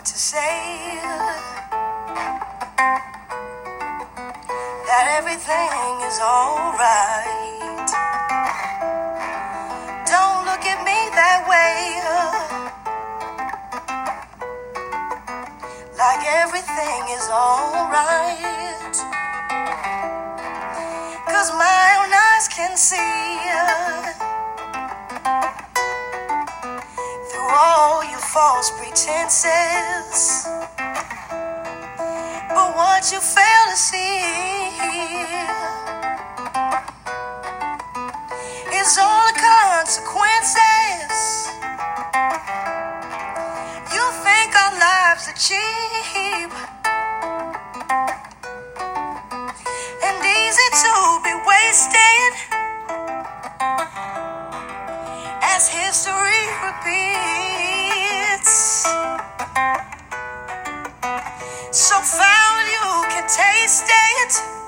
hard to say that everything is alright. Don't look at me that way. Like everything is alright. Cause my own eyes can see through all your false pretenses. But what you fail to see is all the consequences. You think our lives are cheap So foul you can taste it.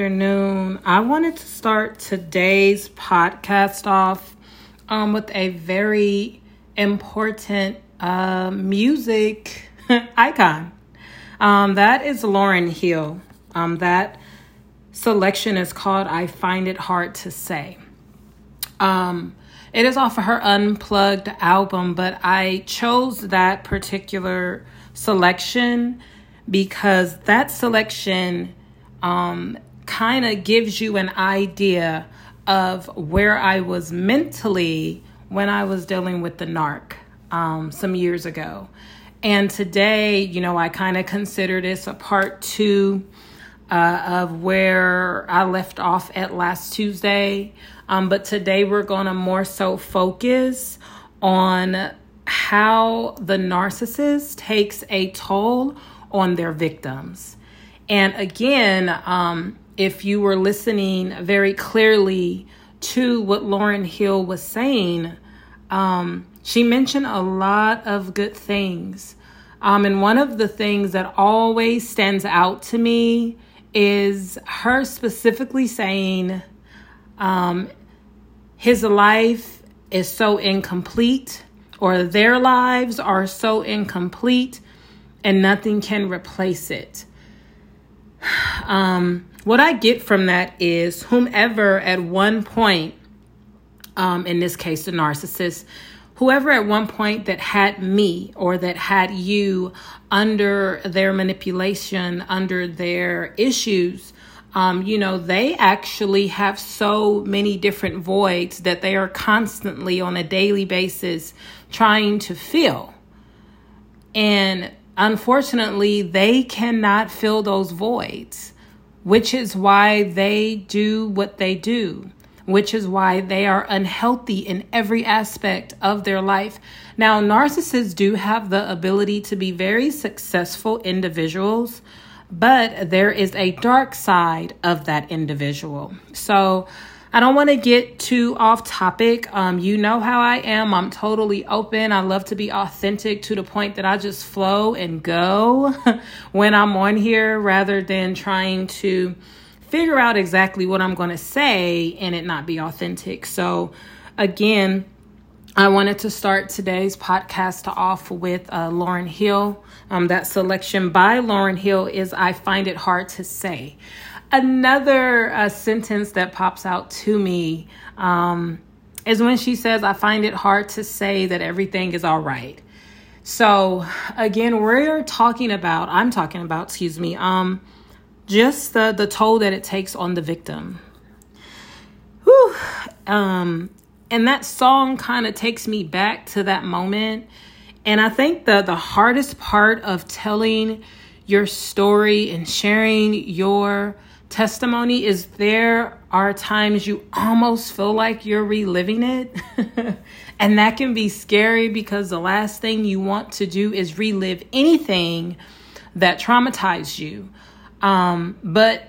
Afternoon. I wanted to start today's podcast off um, with a very important uh, music icon. Um, that is Lauryn Hill. Um, that selection is called I Find It Hard to Say. Um, it is off of her unplugged album, but I chose that particular selection because that selection um, kind of gives you an idea of where I was mentally when I was dealing with the narc um, some years ago. And today, you know, I kind of consider this a part two uh, of where I left off at last Tuesday. Um, but today we're going to more so focus on how the narcissist takes a toll on their victims. And again, um, if you were listening very clearly to what Lauryn Hill was saying, um, she mentioned a lot of good things. Um, and one of the things that always stands out to me is her specifically saying um, his life is so incomplete, or their lives are so incomplete, and nothing can replace it. Um, what I get from that is whomever at one point, um, in this case, the narcissist, whoever at one point that had me or that had you under their manipulation, under their issues, um, you know, they actually have so many different voids that they are constantly on a daily basis trying to fill. And unfortunately, they cannot fill those voids, which is why they do what they do, which is why they are unhealthy in every aspect of their life. Now, narcissists do have the ability to be very successful individuals, but there is a dark side of that individual. So, I don't want to get too off topic. Um, you know how I am. I'm totally open. I love to be authentic to the point that I just flow and go when I'm on here rather than trying to figure out exactly what I'm going to say and it not be authentic. So, again, I wanted to start today's podcast off with uh, Lauryn Hill. Um, that selection by Lauryn Hill is I Find It Hard to Say another uh, sentence that pops out to me um, is when she says, I find it hard to say that everything is all right. So, again, we're talking about, I'm talking about, excuse me, um, just the, the toll that it takes on the victim. Whew. Um, and that song kind of takes me back to that moment. And I think the, the hardest part of telling your story and sharing your testimony is there are times you almost feel like you're reliving it. and that can be scary because the last thing you want to do is relive anything that traumatized you. Um, but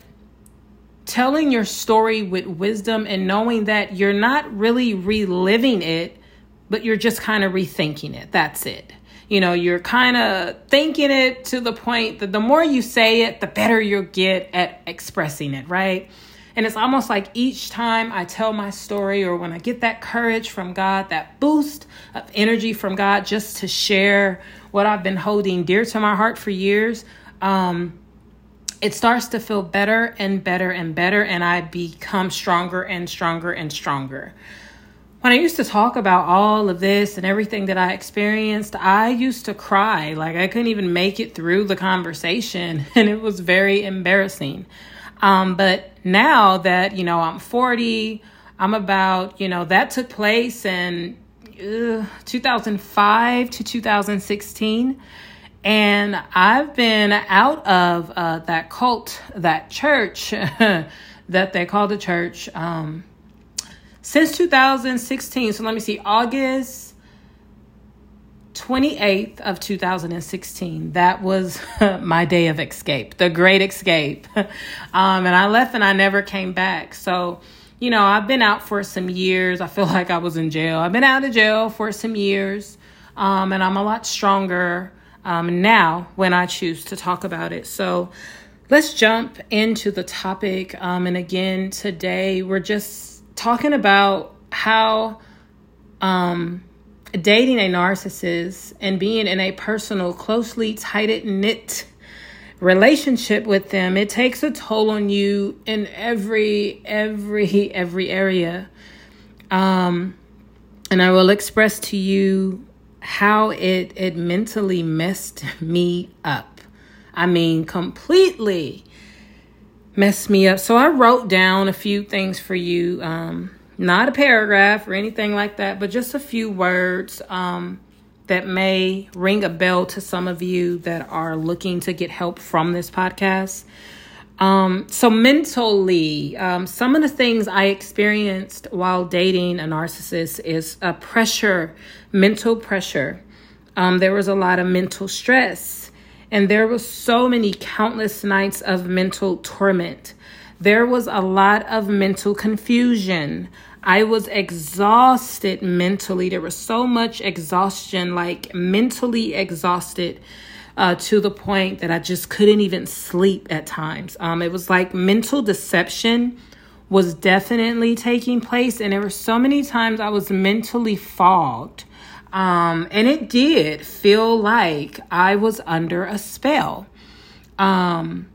telling your story with wisdom and knowing that you're not really reliving it, but you're just kind of rethinking it. That's it. You know, you're kind of thinking it to the point that the more you say it, the better you'll get at expressing it, right? And it's almost like each time I tell my story or when I get that courage from God, that boost of energy from God just to share what I've been holding dear to my heart for years, um, it starts to feel better and better and better, and I become stronger and stronger and stronger. When I used to talk about all of this and everything that I experienced, I used to cry. Like I couldn't even make it through the conversation, and it was very embarrassing. Um, but now that, you know, I'm 40, I'm about, you know, that took place in uh, 2005 to 2016. And I've been out of uh, that cult, that church that they call the church, um, since 2016. So let me see, August 28th of 2016. That was my day of escape, the great escape. um, and I left and I never came back. So, you know, I've been out for some years. I feel like I was in jail. I've been out of jail for some years. Um, and I'm a lot stronger um, now when I choose to talk about it. So let's jump into the topic. Um, and again, today we're just talking about how um, dating a narcissist and being in a personal, closely tight knit relationship with them, it takes a toll on you in every, every, every area. Um, and I will express to you how it it mentally messed me up. I mean, completely messed me up. So I wrote down a few things for you. Um, not a paragraph or anything like that, but just a few words um, that may ring a bell to some of you that are looking to get help from this podcast. Um, so mentally, um, some of the things I experienced while dating a narcissist is a pressure, mental pressure. Um, there was a lot of mental stress, and there was so many countless nights of mental torment. There was a lot of mental confusion. I was exhausted mentally. There was so much exhaustion, like mentally exhausted uh, to the point that I just couldn't even sleep at times. Um, it was like mental deception was definitely taking place, and there were so many times I was mentally fogged. Um, and it did feel like I was under a spell. Um,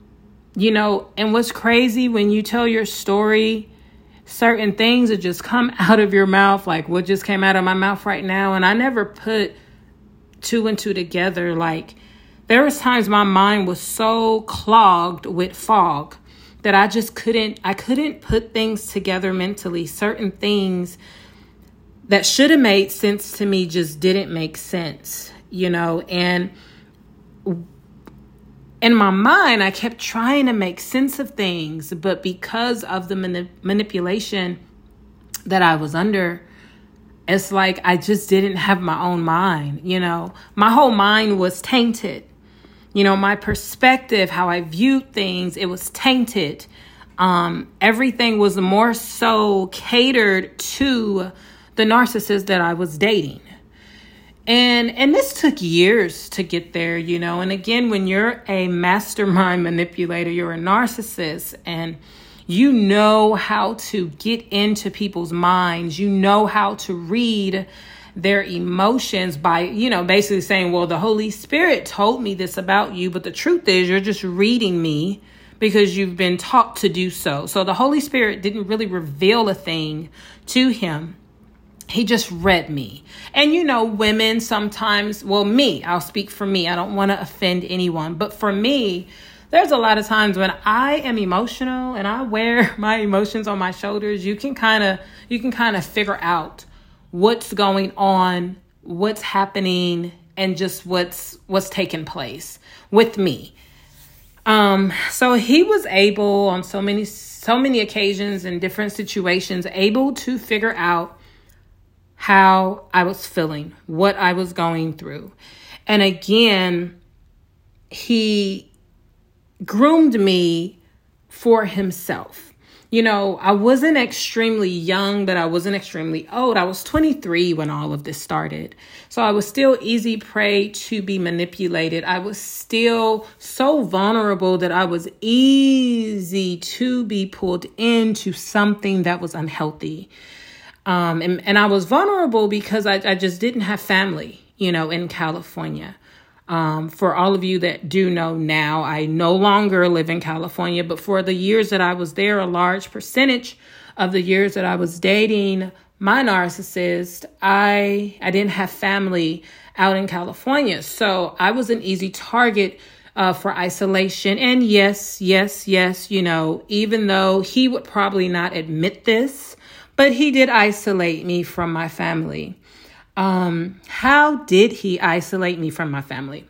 you know, and what's crazy when you tell your story, certain things that just come out of your mouth, like what just came out of my mouth right now. And I never put two and two together. Like, there was times my mind was so clogged with fog that I just couldn't I couldn't put things together mentally. Certain things that should have made sense to me just didn't make sense, you know, and in my mind I kept trying to make sense of things, but because of the mani- manipulation that I was under, it's like I just didn't have my own mind, you know. My whole mind was tainted you know, my perspective, how I viewed things, it was tainted. Um, everything was more so catered to the narcissist that I was dating. And and this took years to get there, you know. And again, when you're a mastermind manipulator, you're a narcissist and you know how to get into people's minds. You know how to read their emotions by, you know, basically saying, well, the Holy Spirit told me this about you, but the truth is you're just reading me because you've been taught to do so. So the Holy Spirit didn't really reveal a thing to him. He just read me. And you know, women sometimes, well, me, I'll speak for me. I don't want to offend anyone, but for me, there's a lot of times when I am emotional and I wear my emotions on my shoulders, you can kind of you can kind of figure out what's going on, what's happening and just what's what's taking place with me. Um so he was able on so many so many occasions in different situations able to figure out how I was feeling, what I was going through. And again, he groomed me for himself. You know, I wasn't extremely young, but I wasn't extremely old. I was 23 when all of this started. So I was still easy prey to be manipulated. I was still so vulnerable that I was easy to be pulled into something that was unhealthy. Um, and, and I was vulnerable because I, I just didn't have family, you know, in California. Um, for all of you that do know now, I no longer live in California, but for the years that I was there, a large percentage of the years that I was dating my narcissist, I I didn't have family out in California, so I was an easy target uh, for isolation. And yes, yes, yes, you know, even though he would probably not admit this, but he did isolate me from my family. Um, how did he isolate me from my family?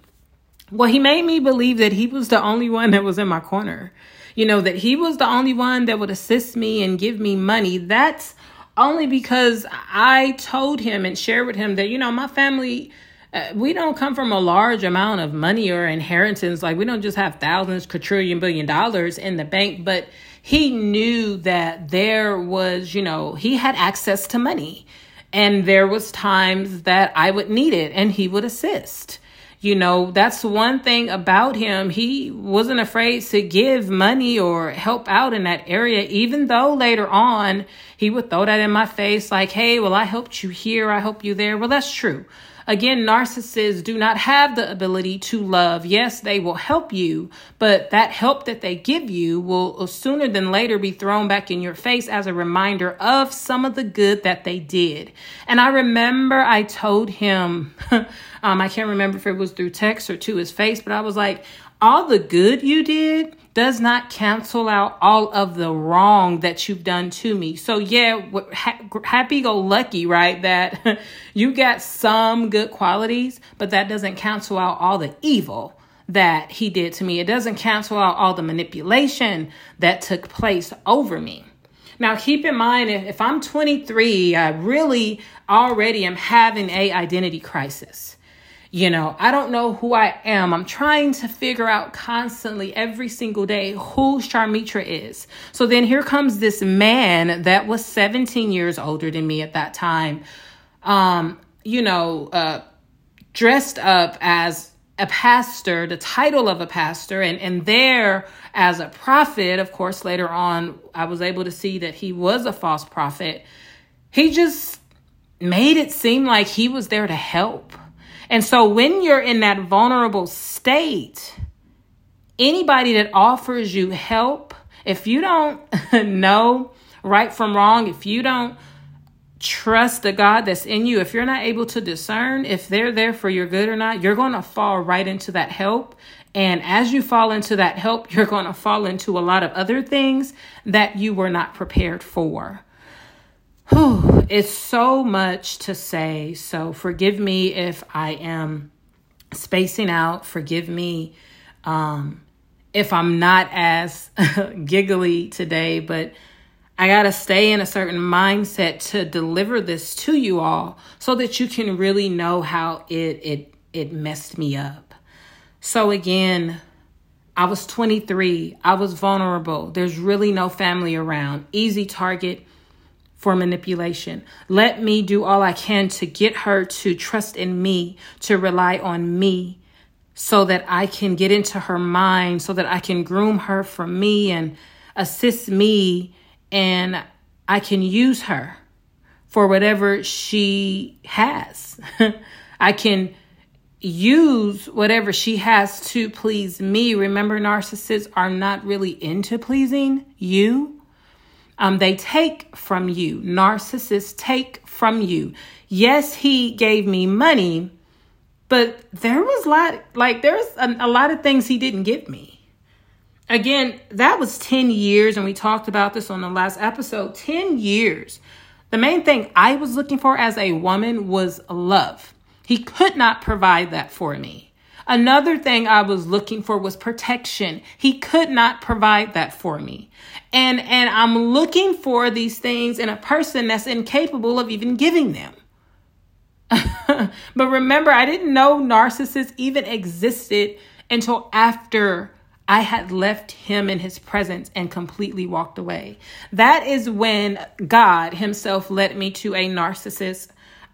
Well, he made me believe that he was the only one that was in my corner. You know, that he was the only one that would assist me and give me money. That's only because I told him and shared with him that, you know, my family, uh, we don't come from a large amount of money or inheritance. Like, we don't just have thousands, quadrillion, billion dollars in the bank, but he knew that there was, you know, he had access to money and there was times that I would need it and he would assist. You know, that's one thing about him. He wasn't afraid to give money or help out in that area, even though later on he would throw that in my face like, hey, well, I helped you here, I help you there. Well, that's true. Again, narcissists do not have the ability to love. Yes, they will help you, but that help that they give you will sooner than later be thrown back in your face as a reminder of some of the good that they did. And I remember I told him, um, I can't remember if it was through text or to his face, but I was like, all the good you did does not cancel out all of the wrong that you've done to me. So yeah, happy go lucky, right? That you got some good qualities, but that doesn't cancel out all the evil that he did to me. It doesn't cancel out all the manipulation that took place over me. Now, keep in mind, if, if I'm 23, I really already am having a identity crisis. You know, I don't know who I am. I'm trying to figure out constantly every single day who Sharmitra is. So then here comes this man that was 17 years older than me at that time. Um, you know, uh, dressed up as a pastor, the title of a pastor, and, and there as a prophet, of course, later on, I was able to see that he was a false prophet. He just made it seem like he was there to help and so when you're in that vulnerable state, anybody that offers you help, if you don't know right from wrong, if you don't trust the God that's in you, if you're not able to discern if they're there for your good or not, you're going to fall right into that help. And as you fall into that help, you're going to fall into a lot of other things that you were not prepared for. Whew, it's so much to say. So forgive me if I am spacing out. Forgive me um, if I'm not as giggly today, but I got to stay in a certain mindset to deliver this to you all so that you can really know how it it it messed me up. So again, I was 23. I was vulnerable. There's really no family around. Easy target for manipulation. Let me do all I can to get her to trust in me, to rely on me, so that I can get into her mind, so that I can groom her for me and assist me, and I can use her for whatever she has. I can use whatever she has to please me. Remember, narcissists are not really into pleasing you Um, they take from you. Narcissists take from you. Yes, he gave me money, but there was lot, like there's a, a lot of things he didn't give me. Again, that was 10 years, and we talked about this on the last episode 10 years. The main thing I was looking for as a woman was love. He could not provide that for me. Another thing I was looking for was protection. He could not provide that for me. And and I'm looking for these things in a person that's incapable of even giving them. but remember, I didn't know narcissists even existed until after I had left him in his presence and completely walked away. That is when God Himself led me to a narcissist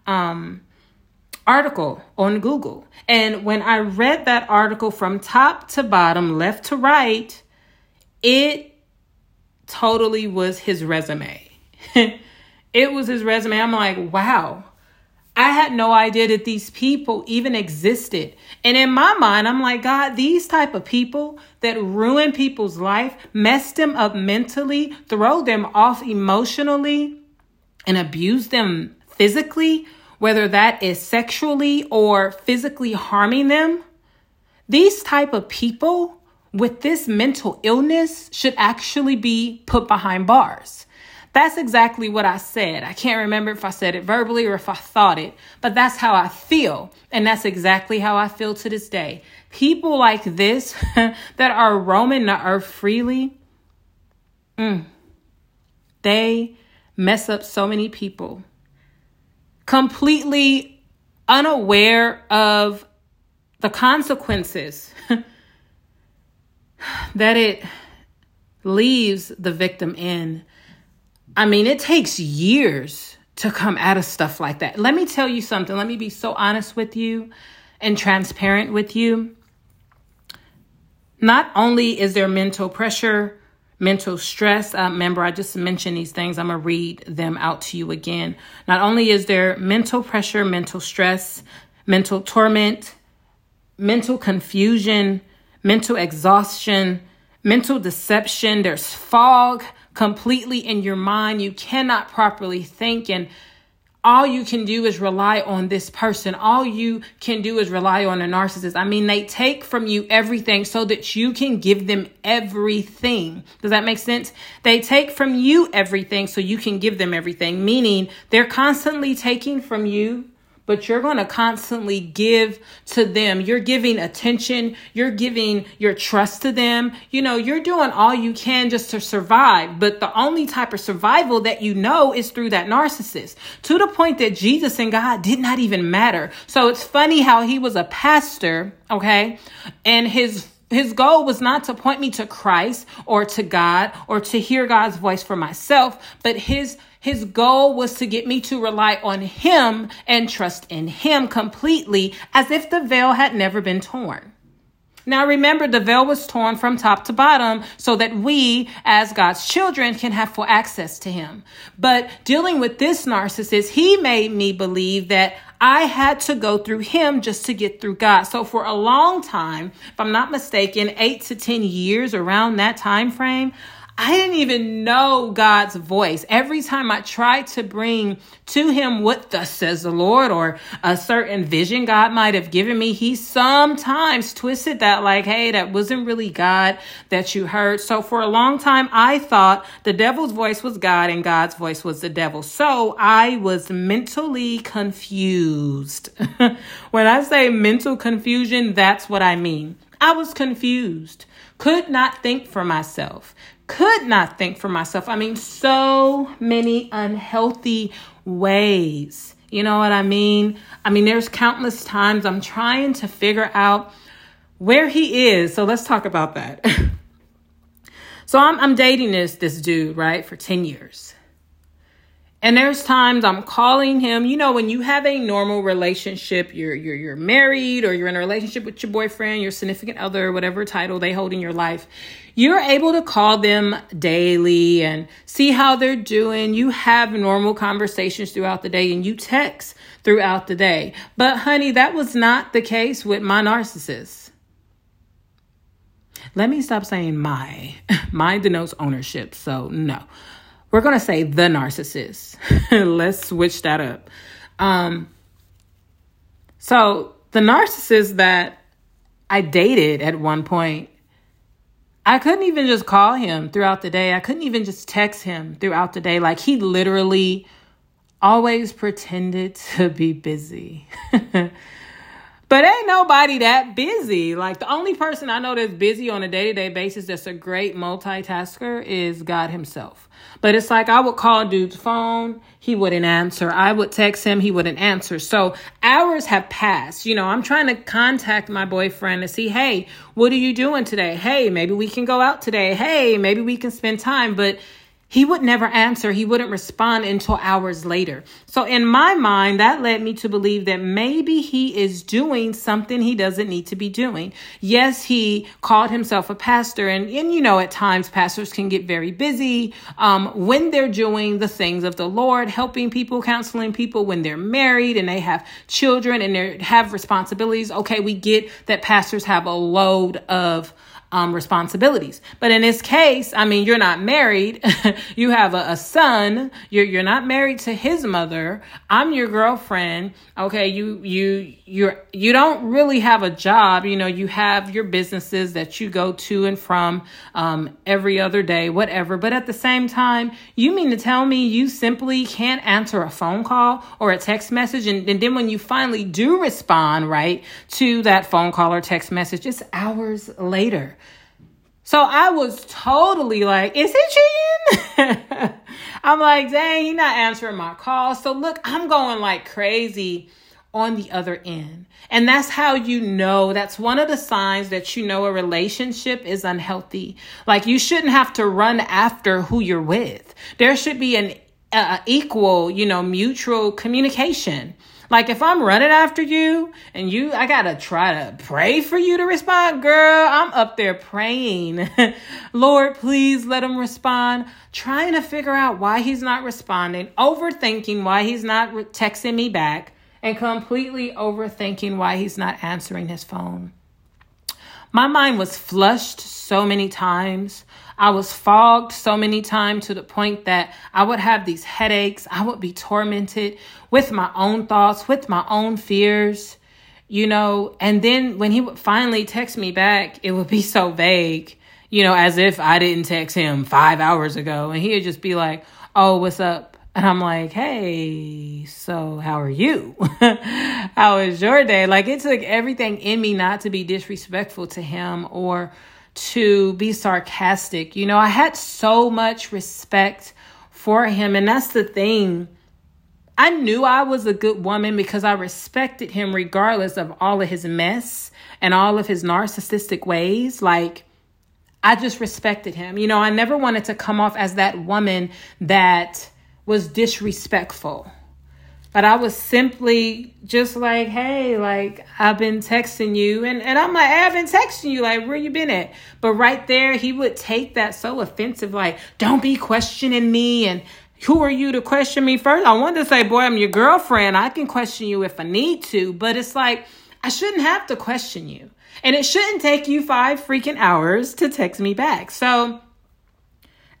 um, article on Google. And when I read that article from top to bottom, left to right, it totally was his resume. it was his resume. I'm like, wow. I had no idea that these people even existed. And in my mind, I'm like, God, these type of people that ruin people's life, mess them up mentally, throw them off emotionally, and abuse them physically, whether that is sexually or physically harming them, these type of people with this mental illness should actually be put behind bars. That's exactly what I said. I can't remember if I said it verbally or if I thought it, but that's how I feel. And that's exactly how I feel to this day. People like this that are roaming the earth freely, mm, they mess up so many people completely unaware of the consequences that it leaves the victim in. I mean, it takes years to come out of stuff like that. Let me tell you something. Let me be so honest with you and transparent with you. Not only is there mental pressure mental stress. Uh, remember, I just mentioned these things. I'm going to read them out to you again. Not only is there mental pressure, mental stress, mental torment, mental confusion, mental exhaustion, mental deception, there's fog completely in your mind. You cannot properly think and all you can do is rely on this person. All you can do is rely on a narcissist. I mean, they take from you everything so that you can give them everything. Does that make sense? They take from you everything so you can give them everything, meaning they're constantly taking from you but you're going to constantly give to them. You're giving attention. You're giving your trust to them. You know, you're doing all you can just to survive. But the only type of survival that you know is through that narcissist to the point that Jesus and God did not even matter. So it's funny how he was a pastor, okay? And his his goal was not to point me to Christ or to God or to hear God's voice for myself, but his his goal was to get me to rely on him and trust in him completely as if the veil had never been torn. Now remember, the veil was torn from top to bottom so that we, as God's children, can have full access to Him. But dealing with this narcissist, he made me believe that I had to go through him just to get through God. So for a long time, if I'm not mistaken, eight to 10 years around that time frame, I didn't even know God's voice. Every time I tried to bring to him what thus says the Lord or a certain vision God might have given me, he sometimes twisted that like, hey, that wasn't really God that you heard. So for a long time, I thought the devil's voice was God and God's voice was the devil. So I was mentally confused. when I say mental confusion, that's what I mean. I was confused could not think for myself could not think for myself. I mean, so many unhealthy ways. You know what I mean? I mean, there's countless times I'm trying to figure out where he is. So let's talk about that. so I'm, I'm dating this this dude, right, for 10 years. And there's times I'm calling him, you know, when you have a normal relationship, you're you're you're married or you're in a relationship with your boyfriend, your significant other, whatever title they hold in your life, you're able to call them daily and see how they're doing. You have normal conversations throughout the day and you text throughout the day. But honey, that was not the case with my narcissist. Let me stop saying my. My denotes ownership, so no. We're going to say the narcissist. Let's switch that up. Um, so the narcissist that I dated at one point, I couldn't even just call him throughout the day. I couldn't even just text him throughout the day. Like he literally always pretended to be busy. But ain't nobody that busy. Like the only person I know that's busy on a day to day basis that's a great multitasker is God Himself. But it's like I would call dude's phone, he wouldn't answer. I would text him, he wouldn't answer. So hours have passed. You know, I'm trying to contact my boyfriend to see, hey, what are you doing today? Hey, maybe we can go out today. Hey, maybe we can spend time. But he would never answer. He wouldn't respond until hours later. So, in my mind, that led me to believe that maybe he is doing something he doesn't need to be doing. Yes, he called himself a pastor, and, and you know, at times pastors can get very busy um, when they're doing the things of the Lord, helping people, counseling people when they're married and they have children and they have responsibilities. Okay, we get that pastors have a load of um, responsibilities. But in this case, I mean, you're not married. you have a, a, son. You're you're not married to his mother. I'm your girlfriend. Okay, you you you're you don't really have a job. You know, you have your businesses that you go to and from um, every other day, whatever. But at the same time, you mean to tell me you simply can't answer a phone call or a text message, and, and then when you finally do respond, right to that phone call or text message, it's hours later. So I was totally like, is he cheating? I'm like, dang, he not answering my call. So look, I'm going like crazy on the other end. And that's how you know, that's one of the signs that you know a relationship is unhealthy. Like you shouldn't have to run after who you're with. There should be an uh, equal, you know, mutual communication. Like if I'm running after you and you, I gotta try to pray for you to respond, girl. I'm up there praying, Lord, please let him respond. Trying to figure out why he's not responding, overthinking why he's not texting me back, and completely overthinking why he's not answering his phone. My mind was flushed so many times. I was fogged so many times to the point that I would have these headaches. I would be tormented with my own thoughts, with my own fears, you know. And then when he would finally text me back, it would be so vague, you know, as if I didn't text him five hours ago. And he would just be like, Oh, what's up? And I'm like, hey, so how are you? how was your day? Like, it took everything in me not to be disrespectful to him or to be sarcastic. You know, I had so much respect for him. And that's the thing. I knew I was a good woman because I respected him regardless of all of his mess and all of his narcissistic ways. Like, I just respected him. You know, I never wanted to come off as that woman that was disrespectful. But I was simply just like, hey, like I've been texting you, and, and I'm like, hey, I've been texting you, like, where you been at? But right there, he would take that so offensive, like, don't be questioning me and who are you to question me first? I wanted to say, boy, I'm your girlfriend. I can question you if I need to, but it's like I shouldn't have to question you. And it shouldn't take you five freaking hours to text me back. So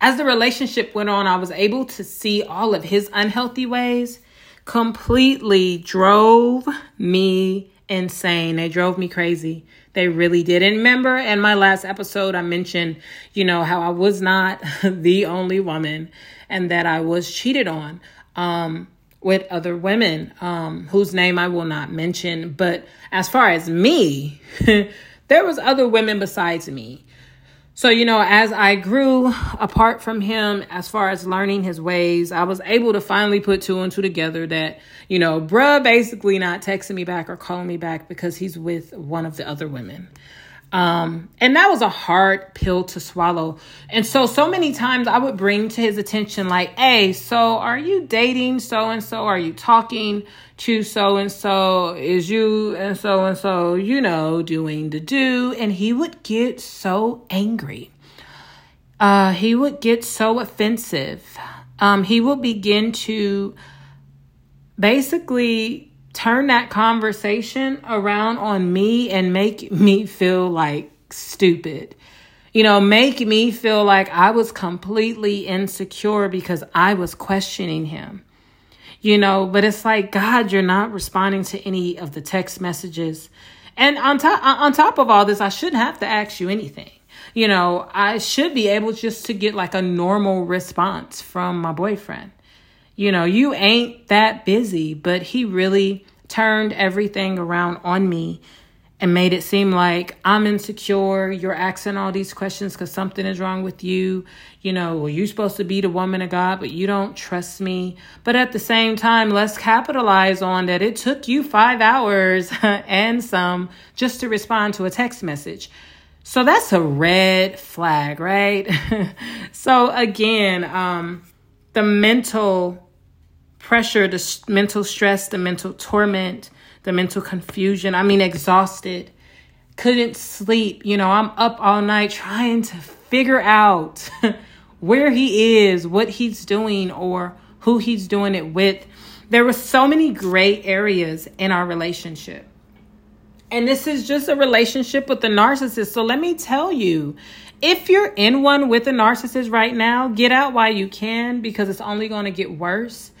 as the relationship went on, I was able to see all of his unhealthy ways completely drove me insane. They drove me crazy. They really did. And remember in my last episode, I mentioned, you know, how I was not the only woman and that I was cheated on um, with other women um, whose name I will not mention. But as far as me, there was other women besides me so, you know, as I grew apart from him, as far as learning his ways, I was able to finally put two and two together that, you know, bruh basically not texting me back or calling me back because he's with one of the other women. Um, and that was a hard pill to swallow. And so, so many times I would bring to his attention, like, hey, so are you dating so and so? Are you talking to so and so? Is you and so and so, you know, doing the do? And he would get so angry. Uh, he would get so offensive. Um, he would begin to basically turn that conversation around on me and make me feel like stupid. you know, make me feel like I was completely insecure because I was questioning him. You know, but it's like, God, you're not responding to any of the text messages. And on top on top of all this, I shouldn't have to ask you anything. You know, I should be able just to get like a normal response from my boyfriend. You know, you ain't that busy, but he really turned everything around on me and made it seem like I'm insecure. You're asking all these questions because something is wrong with you. You know, well, you're supposed to be the woman of God, but you don't trust me. But at the same time, let's capitalize on that it took you five hours and some just to respond to a text message. So that's a red flag, right? so again, um, the mental pressure, the mental stress, the mental torment, the mental confusion. I mean, exhausted, couldn't sleep. You know, I'm up all night trying to figure out where he is, what he's doing, or who he's doing it with. There were so many gray areas in our relationship. And this is just a relationship with the narcissist. So let me tell you, if you're in one with a narcissist right now, get out while you can because it's only going to get worse.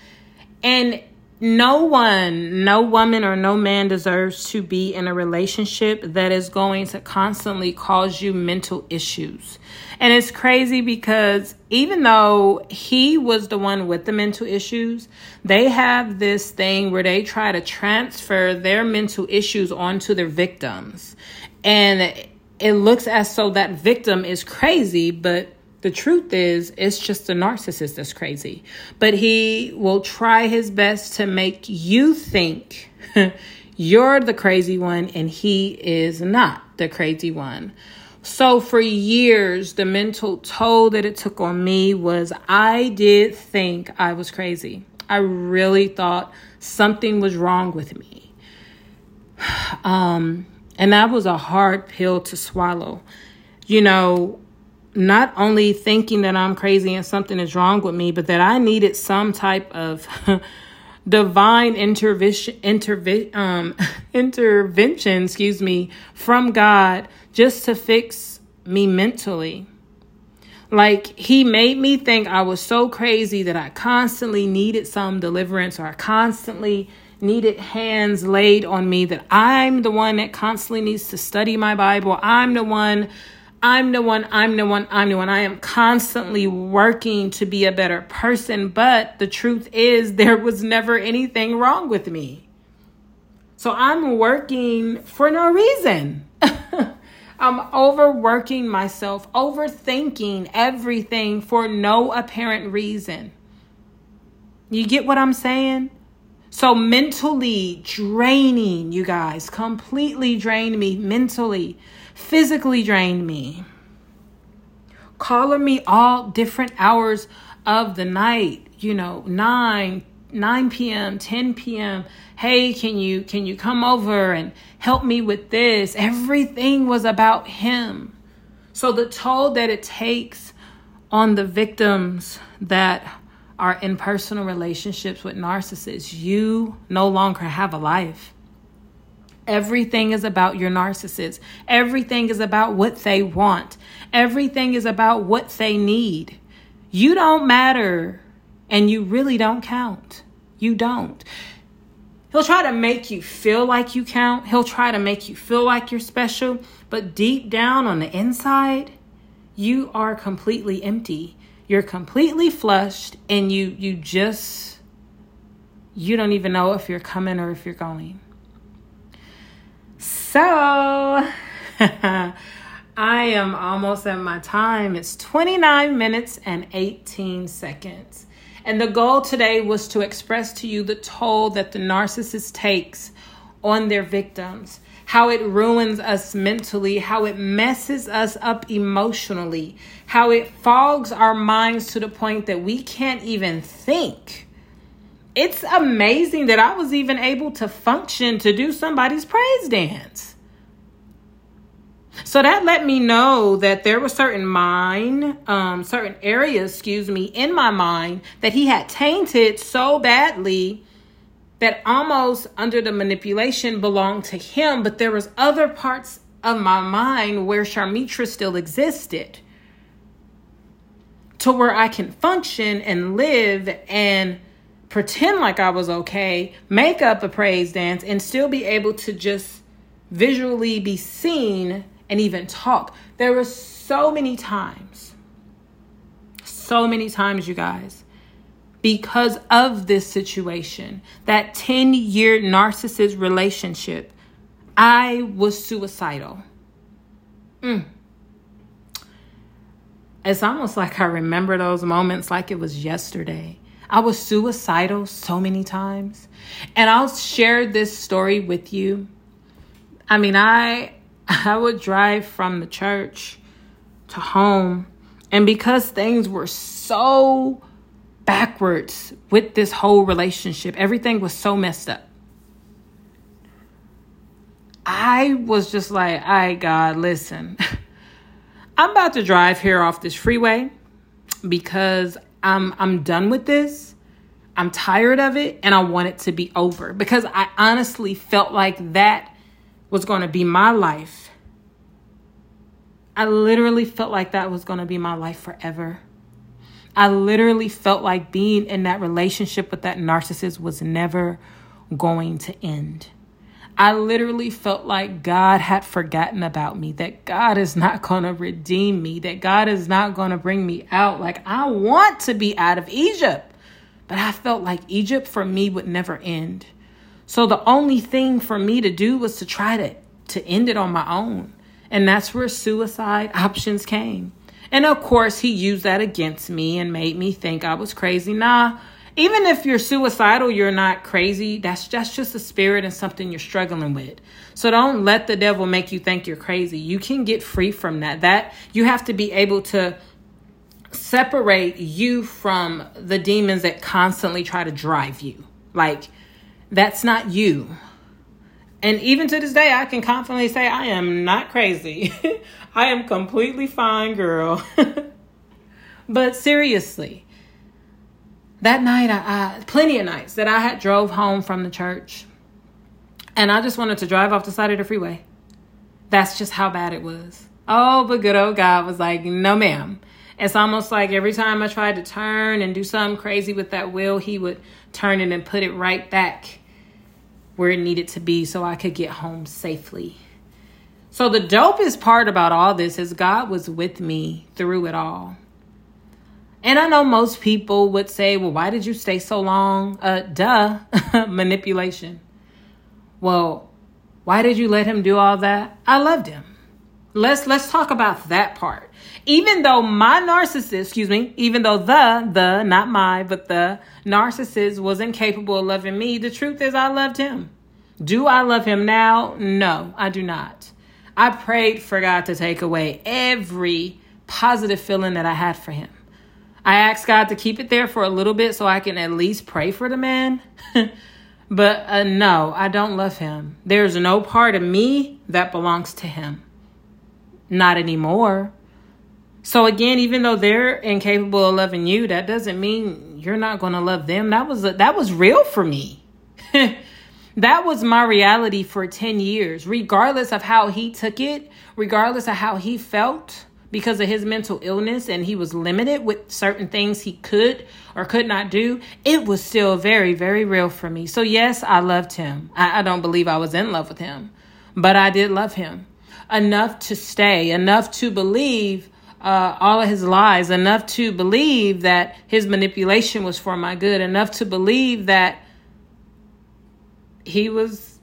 And no one, no woman or no man deserves to be in a relationship that is going to constantly cause you mental issues. And it's crazy because even though he was the one with the mental issues, they have this thing where they try to transfer their mental issues onto their victims. And it looks as though that victim is crazy, but the truth is, it's just the narcissist that's crazy. But he will try his best to make you think you're the crazy one and he is not the crazy one. So, for years, the mental toll that it took on me was I did think I was crazy. I really thought something was wrong with me. Um, and that was a hard pill to swallow. You know, not only thinking that I'm crazy and something is wrong with me, but that I needed some type of divine intervention, interve- um, intervention, excuse me, from God just to fix me mentally. Like he made me think I was so crazy that I constantly needed some deliverance or I constantly needed hands laid on me that I'm the one that constantly needs to study my Bible. I'm the one I'm the one, I'm the one, I'm the one. I am constantly working to be a better person, but the truth is, there was never anything wrong with me. So I'm working for no reason. I'm overworking myself, overthinking everything for no apparent reason. You get what I'm saying? So, mentally draining, you guys, completely drained me mentally physically drained me. Calling me all different hours of the night, you know, 9, 9 p.m., 10 p.m. Hey, can you can you come over and help me with this? Everything was about him. So the toll that it takes on the victims that are in personal relationships with narcissists, you no longer have a life. Everything is about your narcissist. Everything is about what they want. Everything is about what they need. You don't matter and you really don't count. You don't. He'll try to make you feel like you count. He'll try to make you feel like you're special. But deep down on the inside, you are completely empty. You're completely flushed and you you just you don't even know if you're coming or if you're going. So, I am almost at my time. It's 29 minutes and 18 seconds. And the goal today was to express to you the toll that the narcissist takes on their victims, how it ruins us mentally, how it messes us up emotionally, how it fogs our minds to the point that we can't even think it's amazing that I was even able to function to do somebody's praise dance. So that let me know that there were certain mind, um, certain areas, excuse me, in my mind that he had tainted so badly that almost under the manipulation belonged to him, but there was other parts of my mind where Sharmitra still existed to where I can function and live and pretend like I was okay, make up a praise dance, and still be able to just visually be seen and even talk. There were so many times, so many times, you guys, because of this situation, that 10 year narcissist relationship, I was suicidal. Mm. It's almost like I remember those moments like it was yesterday. I was suicidal so many times. And I'll share this story with you I mean, I I would drive from the church to home, and because things were so backwards with this whole relationship, everything was so messed up. I was just like, "I right, God, listen. I'm about to drive here off this freeway because I'm I'm done with this. I'm tired of it and I want it to be over because I honestly felt like that was going to be my life. I literally felt like that was going to be my life forever. I literally felt like being in that relationship with that narcissist was never going to end. I literally felt like God had forgotten about me, that God is not going to redeem me, that God is not going to bring me out. Like, I want to be out of Egypt, but I felt like Egypt for me would never end. So the only thing for me to do was to try to, to end it on my own. And that's where suicide options came. And of course, he used that against me and made me think I was crazy. Nah, even if you're suicidal, you're not crazy. That's, that's just a spirit and something you're struggling with. So don't let the devil make you think you're crazy. You can get free from that. That you have to be able to separate you from the demons that constantly try to drive you. Like that's not you. And even to this day, I can confidently say I am not crazy. I am completely fine, girl. but seriously, that night, I, I, plenty of nights that I had drove home from the church, and I just wanted to drive off the side of the freeway. That's just how bad it was. Oh, but good old God was like, no, ma'am. It's almost like every time I tried to turn and do something crazy with that wheel, he would turn it and put it right back where it needed to be so I could get home safely. So, the dopest part about all this is God was with me through it all. And I know most people would say, well, why did you stay so long? Uh, duh, manipulation. Well, why did you let him do all that? I loved him. Let's let's talk about that part. Even though my narcissist, excuse me, even though the the not my but the narcissist was incapable of loving me, the truth is I loved him. Do I love him now? No, I do not. I prayed for God to take away every positive feeling that I had for him. I asked God to keep it there for a little bit so I can at least pray for the man. but uh, no, I don't love him. There's no part of me that belongs to him. Not anymore. So again, even though they're incapable of loving you, that doesn't mean you're not going to love them. That was a, that was real for me. that was my reality for 10 years, regardless of how he took it, regardless of how he felt because of his mental illness and he was limited with certain things he could or could not do, it was still very, very real for me. So, yes, I loved him. I, I don't believe I was in love with him, but I did love him enough to stay, enough to believe uh, all of his lies, enough to believe that his manipulation was for my good, enough to believe that he was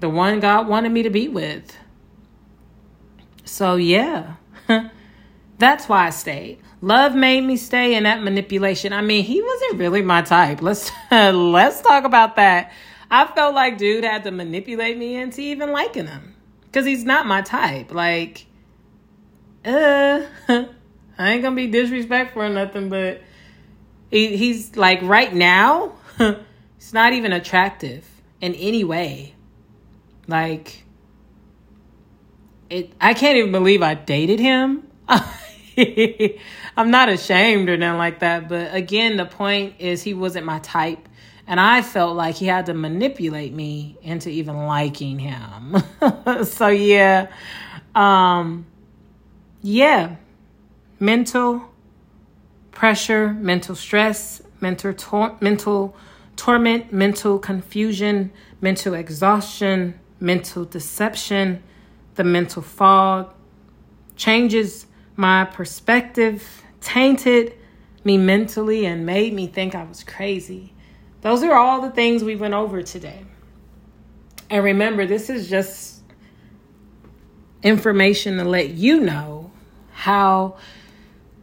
the one God wanted me to be with. So, yeah, that's why I stayed. Love made me stay in that manipulation. I mean, he wasn't really my type. Let's let's talk about that. I felt like dude had to manipulate me into even liking him because he's not my type. Like, uh, I ain't gonna be disrespectful or nothing, but he, he's like right now, he's not even attractive in any way. Like, it. I can't even believe I dated him. I'm not ashamed or nothing like that, but again, the point is he wasn't my type. And I felt like he had to manipulate me into even liking him. so, yeah, um, yeah, mental pressure, mental stress, mental tor- mental torment, mental confusion, mental exhaustion, mental deception, the mental fog changes my perspective, tainted me mentally, and made me think I was crazy. Those are all the things we went over today. And remember, this is just information to let you know how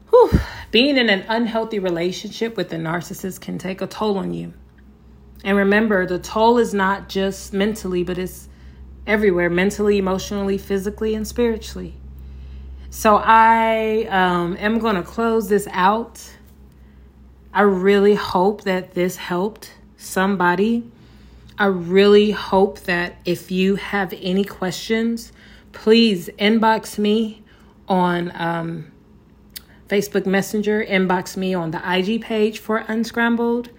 whew, being in an unhealthy relationship with a narcissist can take a toll on you. And remember, the toll is not just mentally, but it's everywhere mentally, emotionally, physically, and spiritually. So I um, am going to close this out. I really hope that this helped somebody. I really hope that if you have any questions, please inbox me on um, Facebook Messenger, inbox me on the IG page for Unscrambled.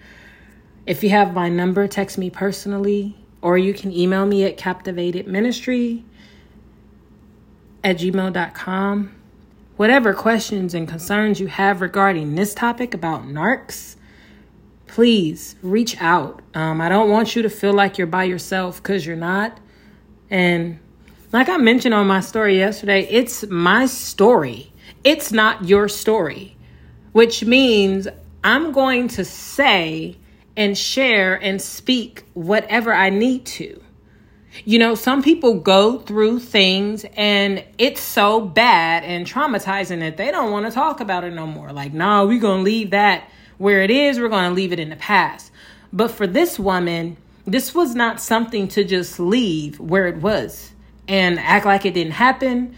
If you have my number, text me personally, or you can email me at captivatedministry at gmail.com. Whatever questions and concerns you have regarding this topic about narcs, please reach out. Um, I don't want you to feel like you're by yourself because you're not. And like I mentioned on my story yesterday, it's my story. It's not your story, which means I'm going to say and share and speak whatever I need to. You know, some people go through things and it's so bad and traumatizing that they don't want to talk about it no more. Like, nah, we're going to leave that where it is. We're going to leave it in the past. But for this woman, this was not something to just leave where it was and act like it didn't happen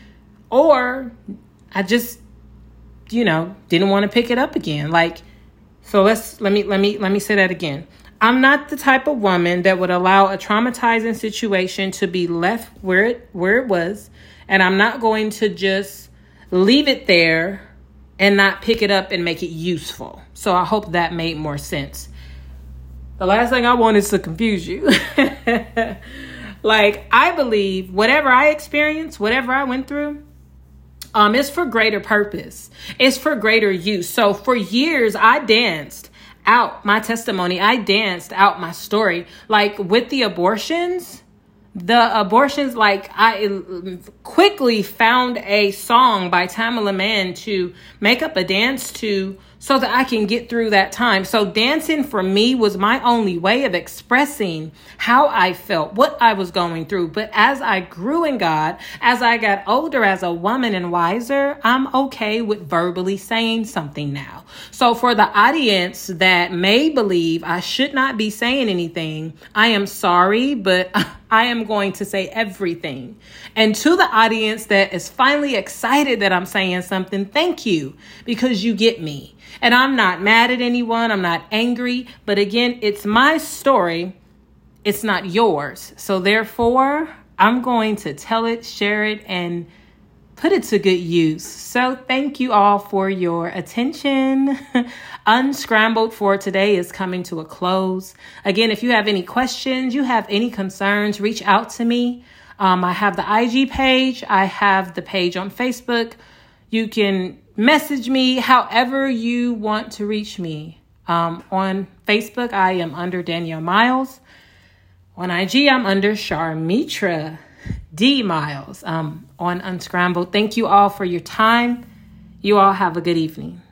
or I just you know, didn't want to pick it up again. Like so let's let me let me let me say that again. I'm not the type of woman that would allow a traumatizing situation to be left where it where it was, and I'm not going to just leave it there and not pick it up and make it useful. So I hope that made more sense. The last thing I want is to confuse you. like I believe whatever I experienced, whatever I went through, um, it's for greater purpose. It's for greater use. So for years I danced out my testimony. I danced out my story. Like with the abortions, the abortions, like I quickly found a song by Tamela Mann to make up a dance to so that I can get through that time. So dancing for me was my only way of expressing how I felt, what I was going through. But as I grew in God, as I got older as a woman and wiser, I'm okay with verbally saying something now. So for the audience that may believe I should not be saying anything, I am sorry, but I am going to say everything. And to the audience that is finally excited that I'm saying something, thank you because you get me. And I'm not mad at anyone, I'm not angry, but again, it's my story, it's not yours. So therefore, I'm going to tell it, share it, and put it to good use. So thank you all for your attention. Unscrambled for today is coming to a close. Again, if you have any questions, you have any concerns, reach out to me. Um, I have the IG page, I have the page on Facebook. You can message me however you want to reach me. Um, on Facebook, I am under Danielle Miles. On IG, I'm under Sharmitra D Miles um, on Unscrambled. Thank you all for your time. You all have a good evening.